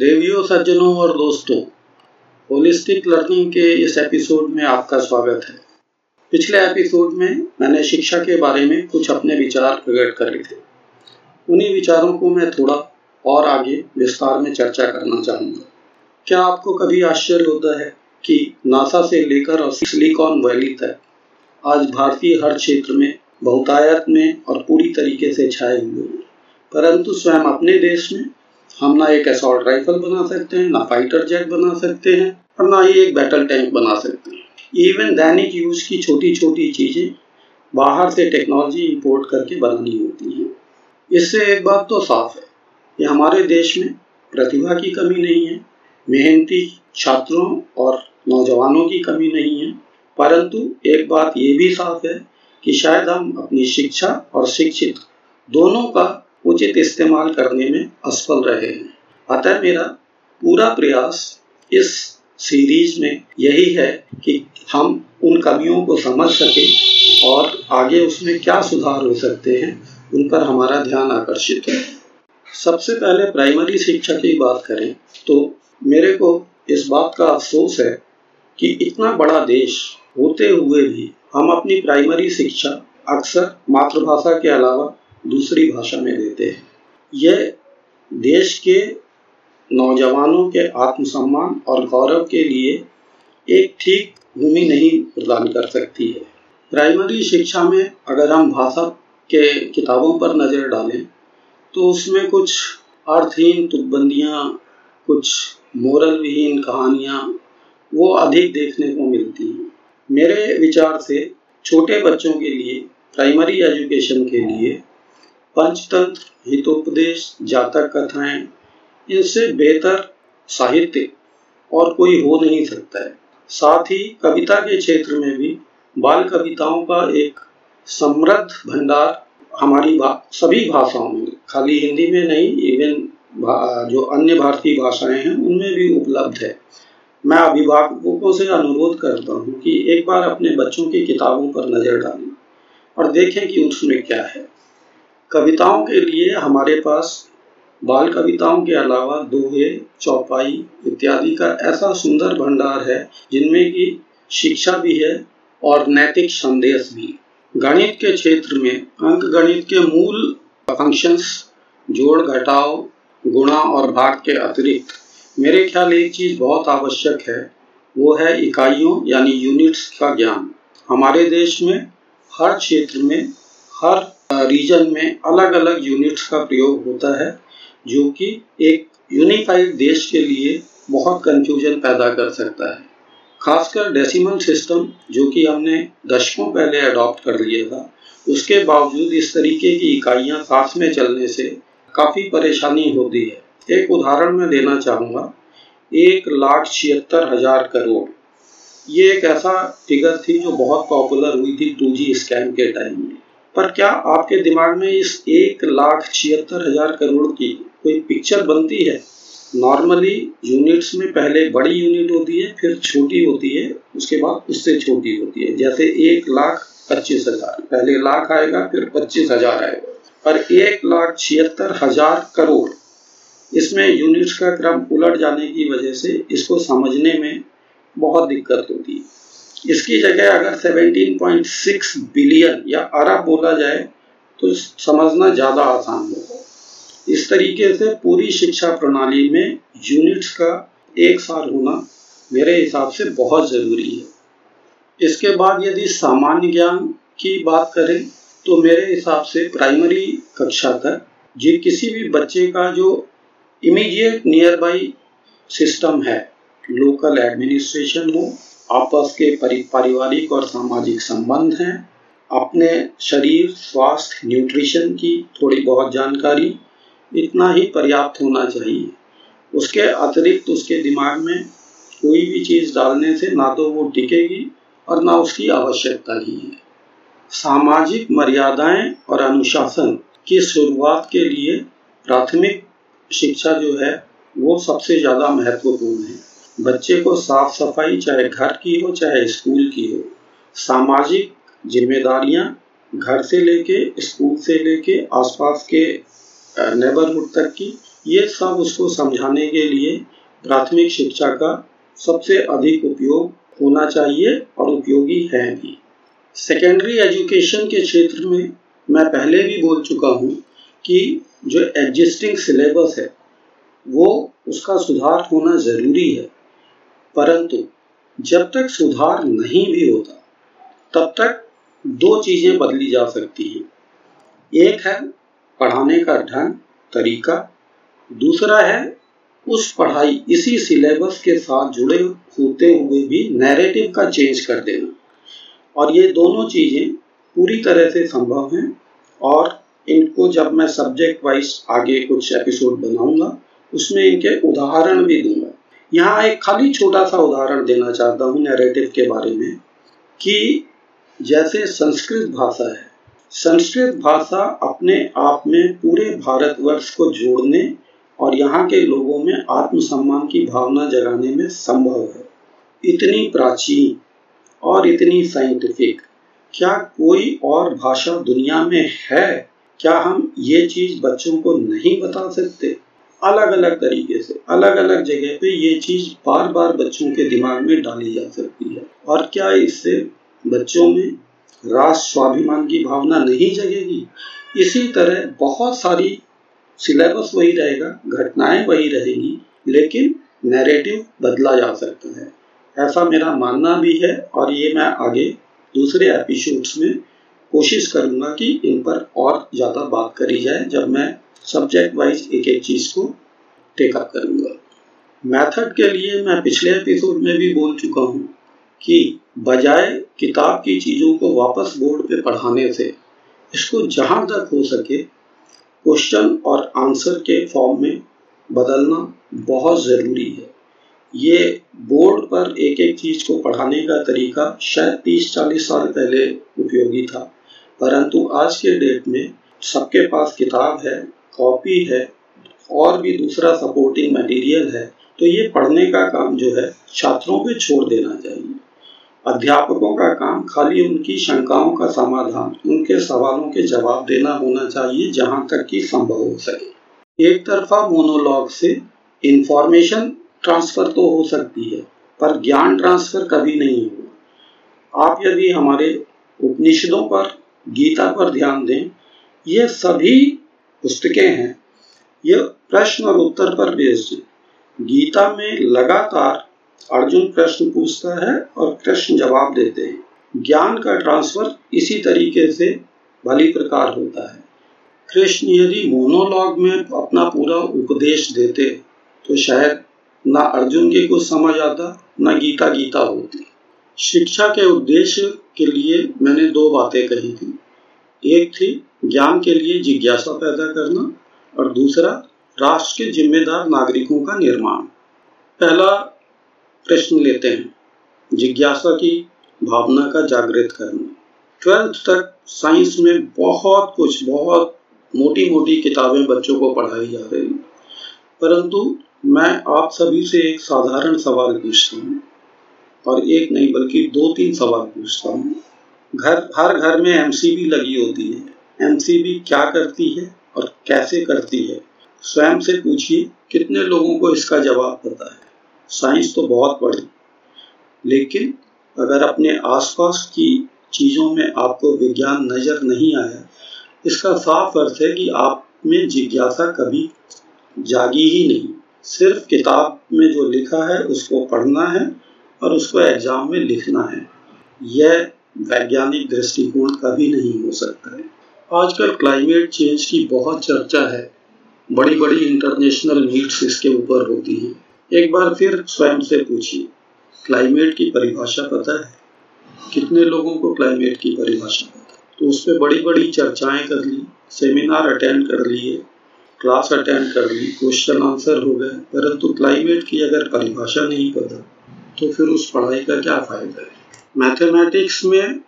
देवियों, सज्जनों और दोस्तों होलिस्टिक लर्निंग के इस एपिसोड में आपका स्वागत है। पिछले एपिसोड में मैंने शिक्षा के बारे में कुछ अपने विचार प्रकट करे थे। उन्हीं विचारों को मैं थोड़ा और आगे विस्तार में चर्चा करना चाहूँगा। क्या आपको कभी आश्चर्य होता है कि नासा से लेकर और सिलिकॉन वैली तक आज भारतीय हर क्षेत्र में बहुतायत में और पूरी तरीके से छाए हुए हैं? परंतु स्वयं अपने देश में हम ना एक असॉल्ट राइफल बना सकते हैं, ना फाइटर जेट बना सकते हैं और ना ही एक बैटल टैंक बना सकते हैं। इवन दैनिक यूज़ की छोटी छोटी चीज़ें बाहर से टेक्नोलॉजी इंपोर्ट करके बनानी होती हैं। इससे एक बात तो साफ़ है कि हमारे देश में प्रतिभा की कमी नहीं है, मेहनती छात्रों और नौजवानों की कमी नहीं है, परंतु एक बात ये भी साफ़ है कि शायद हम अपनी शिक्षा और शिक्षित दोनों का उचित इस्तेमाल करने में असफल रहे हैं। अतः मेरा पूरा प्रयास इस सीरीज़ में यही है कि हम उन कमियों को समझ सकें और आगे उसमें क्या सुधार हो सकते हैं, उन पर हमारा ध्यान आकर्षित है। सबसे पहले प्राइमरी शिक्षा की बात करें तो मेरे को इस बात का अफसोस है कि इतना बड़ा देश होते हुए भी हम अपनी प्राइमरी शिक्षा अक्सर मातृभाषा के अलावा दूसरी भाषा में देते हैं। यह देश के नौजवानों के आत्मसम्मान और गौरव के लिए एक ठीक भूमि नहीं प्रदान कर सकती है। प्राइमरी शिक्षा में अगर हम भाषा के किताबों पर नज़र डालें तो उसमें कुछ अर्थहीन तुकबंदियाँ, कुछ मोरल विहीन कहानियाँ, वो अधिक देखने को मिलती हैं। मेरे विचार से छोटे बच्चों के लिए, प्राइमरी एजुकेशन के लिए पंचतंत्र हितोपदेश जातक कथाएँ इनसे बेहतर साहित्य और कोई हो नहीं सकता है। साथ ही कविता के क्षेत्र में भी बाल कविताओं का एक समृद्ध भंडार हमारी भा, सभी भाषाओं में खाली हिंदी में नहीं इवन जो अन्य भारतीय भाषाएँ हैं उनमें भी उपलब्ध है। मैं अभिभावकों से अनुरोध करता हूँ कि एक बार अपने बच्चों की किताबों पर नज़र डालें और देखें कि उसमें क्या है। कविताओं के लिए हमारे पास बाल कविताओं के अलावा दोहे, चौपाई इत्यादि का ऐसा सुंदर भंडार है, जिनमें की शिक्षा भी है और नैतिक संदेश भी। गणित के क्षेत्र में अंक गणित के मूल फ़ंक्शंस जोड़ घटाव, गुणा और भाग के अतिरिक्त, मेरे ख्याल एक चीज़ बहुत आवश्यक है, वो है इकाइयों यानी यूनिट्स का ज्ञान। हमारे देश में हर क्षेत्र में हर रीजन में अलग अलग यूनिट्स का प्रयोग होता है, जो कि एक यूनिफाइड देश के लिए बहुत कंफ्यूजन पैदा कर सकता है। खासकर डेसिमल सिस्टम जो कि हमने दशकों पहले अडॉप्ट कर लिया था, उसके बावजूद इस तरीके की इकाइयाँ साथ में चलने से काफ़ी परेशानी होती है। एक उदाहरण मैं देना चाहूँगा। एक लाख छिहत्तर हज़ार करोड़। ये एक ऐसा फिगर थी जो बहुत पॉपुलर हुई थी टू स्कैम के टाइम में। पर क्या आपके दिमाग में इस एक लाख छिहत्तर हज़ार करोड़ की कोई पिक्चर बनती है? नॉर्मली यूनिट्स में पहले बड़ी यूनिट होती है, फिर छोटी होती है, उसके बाद उससे छोटी होती है। जैसे एक लाख पच्चीस हज़ार। पहले लाख आएगा, फिर पच्चीस हज़ार आएगा। पर एक लाख छिहत्तर हज़ार करोड़, इसमें यूनिट्स का क्रम उलट जाने की वजह से इसको समझने में बहुत दिक्कत होती है। इसकी जगह अगर 17.6 बिलियन या अरब बोला जाए तो समझना ज़्यादा आसान होगा। इस तरीके से पूरी शिक्षा प्रणाली में यूनिट्स का एक साल होना मेरे हिसाब से बहुत ज़रूरी है। इसके बाद यदि सामान्य ज्ञान की बात करें तो मेरे हिसाब से प्राइमरी कक्षा तक जी किसी भी बच्चे का जो इमीडिएट नियर बाई सिस्टम है लोकल एडमिनिस्ट्रेशन हो आपस के पारिवारिक और सामाजिक संबंध हैं। अपने शरीर, स्वास्थ्य न्यूट्रिशन की थोड़ी बहुत जानकारी इतना ही पर्याप्त होना चाहिए। उसके अतिरिक्त उसके दिमाग में कोई भी चीज़ डालने से ना तो वो टिकेगी और ना उसकी आवश्यकता ही है। सामाजिक मर्यादाएँ और अनुशासन की शुरुआत के लिए प्राथमिक शिक्षा जो है, वो सबसे ज़्यादा महत्वपूर्ण है। बच्चे को साफ़ सफ़ाई, चाहे घर की हो, चाहे स्कूल की हो, सामाजिक जिम्मेदारियाँ घर से लेके, स्कूल से लेके, आसपास के नेबरहुड तक की, ये सब उसको समझाने के लिए प्राथमिक शिक्षा का सबसे अधिक उपयोग होना चाहिए और उपयोगी है भी। सेकेंडरी एजुकेशन के क्षेत्र में मैं पहले भी बोल चुका हूँ कि जो एग्जिस्टिंग सिलेबस है, वो उसका सुधार होना ज़रूरी है। परंतु जब तक सुधार नहीं भी होता, तब तक दो चीज़ें बदली जा सकती हैं। एक है पढ़ाने का ढंग, तरीका। दूसरा है उस पढ़ाई, इसी सिलेबस के साथ जुड़े होते हुए भी नैरेटिव का चेंज कर देना। और ये दोनों चीज़ें पूरी तरह से संभव हैं और इनको जब मैं सब्जेक्ट वाइज आगे कुछ एपिसोड बनाऊँगा, उसमें इनके उदाहरण भी दूँगा। यहाँ एक खाली छोटा सा उदाहरण देना चाहता हूँ नैरेटिव के बारे में कि जैसे संस्कृत भाषा है, संस्कृत भाषा अपने आप में पूरे भारतवर्ष को जोड़ने और यहाँ के लोगों में आत्मसम्मान की भावना जगाने में संभव है। इतनी प्राचीन और इतनी साइंटिफिक क्या कोई और भाषा दुनिया में है? क्या हम ये चीज़ बच्चों को नहीं बता सकते? अलग अलग तरीके से अलग अलग जगह पे ये चीज़ बार बार बच्चों के दिमाग में डाली जा सकती है। और क्या इससे बच्चों में राष्ट्र स्वाभिमान की भावना नहीं जगेगी? इसी तरह बहुत सारी सिलेबस वही रहेगा, घटनाएँ वही रहेंगी, लेकिन नैरेटिव बदला जा सकता है। ऐसा मेरा मानना भी है और ये मैं आगे दूसरे एपिसोड्स में कोशिश करूँगा कि इन पर और ज़्यादा बात करी जाए, जब मैं सब्जेक्ट वाइज एक एक चीज़ को टेकअप करूँगा। मेथड के लिए मैं पिछले एपिसोड में भी बोल चुका हूँ कि बजाय किताब की चीज़ों को वापस बोर्ड पे पढ़ाने से, इसको जहाँ तक हो सके क्वेश्चन और आंसर के फॉर्म में बदलना बहुत ज़रूरी है। ये बोर्ड पर एक एक चीज़ को पढ़ाने का तरीका शायद तीस चालीस साल पहले उपयोगी था, परंतु आज के डेट में सबके पास किताब है कॉपी है, और भी दूसरा सपोर्टिंग मटेरियल है तो ये पढ़ने का काम जो है, छात्रों पे छोड़ देना चाहिए। अध्यापकों का काम खाली उनकी शंकाओं का समाधान, उनके सवालों के जवाब देना होना चाहिए, जहाँ तक कि संभव हो सके। एक तरफा मोनोलॉग से इंफॉर्मेशन ट्रांसफ़र तो हो सकती है, पर ज्ञान ट्रांसफ़र कभी नहीं होगा। आप यदि हमारे उपनिषदों पर, गीता पर ध्यान दें, ये सभी पुस्तकें हैं। ये प्रश्न और उत्तर पर बेस्ड है गीता में लगातार अर्जुन प्रश्न पूछता है और कृष्ण जवाब देते हैं। ज्ञान का ट्रांसफ़र इसी तरीके से भली प्रकार होता है। कृष्ण यदि मोनोलॉग में अपना पूरा उपदेश देते तो शायद ना अर्जुन के कुछ समझ आता, ना गीता गीता होती। शिक्षा के उद्देश्य के लिए मैंने दो बातें कही थी। एक थी ज्ञान के लिए जिज्ञासा पैदा करना और दूसरा, राष्ट्र के जिम्मेदार नागरिकों का निर्माण। पहला प्रश्न लेते हैं, जिज्ञासा की भावना का जागृत करना। ट्वेल्थ तक साइंस में बहुत कुछ, बहुत मोटी मोटी किताबें बच्चों को पढ़ाई जा रही परंतु मैं आप सभी से एक साधारण सवाल पूछता हूँ, और एक नहीं बल्कि दो तीन सवाल पूछता हूँ। घर, हर घर में एमसीबी लगी होती है। एमसीबी क्या करती है और कैसे करती है? स्वयं से पूछिए, कितने लोगों को इसका जवाब पता है? साइंस तो बहुत पढ़ी लेकिन अगर अपने आसपास की चीज़ों में आपको विज्ञान नज़र नहीं आया, इसका साफ़ अर्थ है कि आप में जिज्ञासा कभी जागी ही नहीं। सिर्फ़ किताब में जो लिखा है, उसको पढ़ना है और उसको एग्ज़ाम में लिखना है। यह वैज्ञानिक दृष्टिकोण कभी नहीं हो सकता है। आजकल क्लाइमेट चेंज की बहुत चर्चा है। बड़ी बड़ी इंटरनेशनल मीट्स इसके ऊपर होती हैं। एक बार फिर स्वयं से पूछिए क्लाइमेट की परिभाषा पता है? कितने लोगों को क्लाइमेट की परिभाषा पता है? तो उस पर बड़ी बड़ी चर्चाएँ कर ली सेमिनार अटेंड कर लिए क्लास अटेंड कर ली क्वेश्चन आंसर हो गए। परंतु क्लाइमेट की अगर परिभाषा नहीं पता तो फिर उस पढ़ाई का क्या फ़ायदा है? मैथमेटिक्स में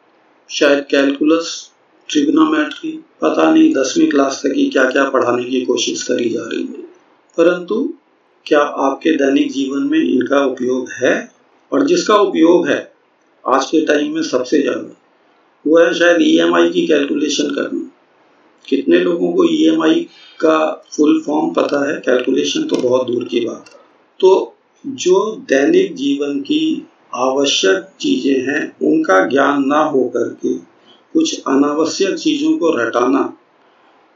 शायद कैलकुलस ट्रिग्नोमेट्री पता नहीं दसवीं क्लास तक की क्या क्या पढ़ाने की कोशिश करी जा रही है। परंतु क्या आपके दैनिक जीवन में इनका उपयोग है? और जिसका उपयोग है, आज के टाइम में सबसे ज़्यादा, वो है शायद ईएमआई की कैलकुलेशन करना। कितने लोगों को ईएमआई e का फुल फॉर्म पता है? कैलकुलेशन तो बहुत दूर की बात है। तो जो दैनिक जीवन की आवश्यक चीज़ें हैं, उनका ज्ञान ना हो करके कुछ अनावश्यक चीज़ों को रटाना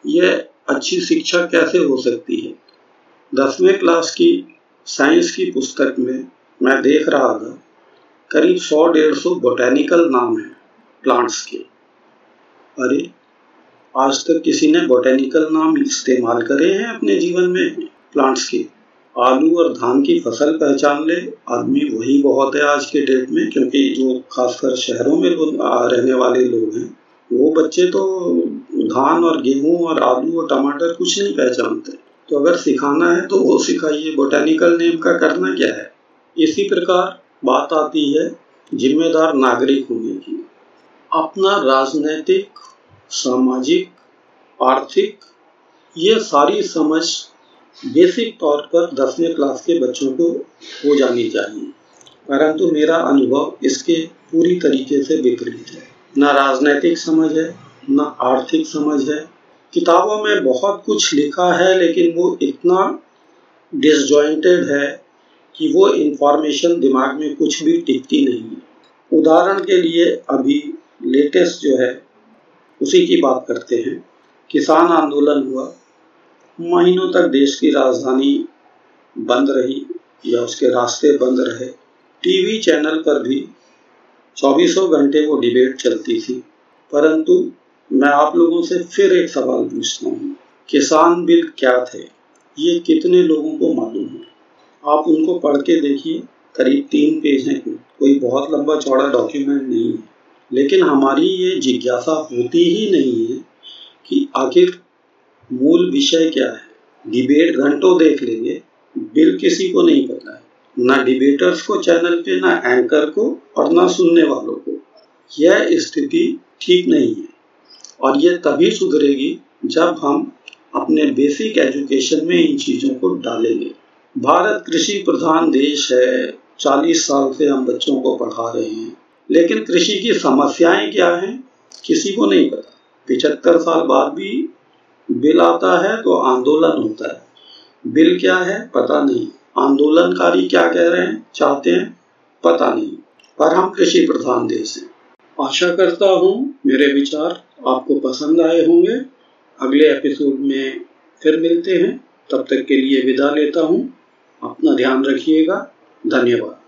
यह अच्छी शिक्षा कैसे हो सकती है? दसवें क्लास की साइंस की पुस्तक में मैं देख रहा था, करीब सौ डेढ़ सौ बोटेनिकल नाम है प्लांट्स के। अरे, आज तक किसी ने बोटेनिकल नाम इस्तेमाल करे हैं अपने जीवन में प्लांट्स के? आलू और धान की फ़सल पहचान ले। आदमी वही बहुत है आज के डेट में, क्योंकि जो खासकर शहरों में रहने वाले लोग हैं, वो बच्चे तो धान और गेहूँ और आलू और टमाटर कुछ नहीं पहचानते। तो अगर सिखाना है तो वो सिखाइए बोटेनिकल नेम का करना क्या है? इसी प्रकार बात आती है जिम्मेदार नागरिक होने की। अपना राजनैतिक, सामाजिक, आर्थिक, ये सारी समझ बेसिक तौर पर दसवें क्लास के बच्चों को हो जानी चाहिए। परंतु मेरा अनुभव इसके पूरी तरीके से विपरीत है। न राजनैतिक समझ है, न आर्थिक समझ है। किताबों में बहुत कुछ लिखा है, लेकिन वो इतना डिसजॉइंटेड है कि वो इंफॉर्मेशन दिमाग में कुछ भी टिकती नहीं है। उदाहरण के लिए अभी लेटेस्ट जो है, उसी की बात करते हैं। किसान आंदोलन हुआ। महीनों तक देश की राजधानी बंद रही या उसके रास्ते बंद रहे। टीवी चैनल पर भी चौबीसों घंटे वो डिबेट चलती थी। परंतु मैं आप लोगों से फिर एक सवाल पूछता हूँ, किसान बिल क्या थे? ये कितने लोगों को मालूम है? आप उनको पढ़ के देखिए, करीब तीन पेज हैं कोई बहुत लंबा चौड़ा डॉक्यूमेंट नहीं है। लेकिन हमारी ये जिज्ञासा होती ही नहीं है कि आखिर मूल विषय क्या है? डिबेट घंटों देख लेंगे, बिल किसी को नहीं पता है। ना डिबेटर्स को चैनल पे, ना एंकर को और ना सुनने वालों को। यह स्थिति ठीक नहीं है। और यह तभी सुधरेगी जब हम अपने बेसिक एजुकेशन में इन चीज़ों को डालेंगे। भारत कृषि प्रधान देश है। चालीस साल से हम बच्चों को पढ़ा रहे हैं। लेकिन कृषि की समस्याएँ क्या हैं? किसी को नहीं पता। पिछहत्तर साल बाद भी बिल आता है तो आंदोलन होता है। बिल क्या है? पता नहीं। आंदोलनकारी क्या कह रहे हैं? चाहते हैं? पता नहीं। पर हम कृषि प्रधान देश हैं। आशा करता हूँ मेरे विचार आपको पसंद आए होंगे। अगले एपिसोड में फिर मिलते हैं। तब तक के लिए विदा लेता हूँ। अपना ध्यान रखिएगा। धन्यवाद।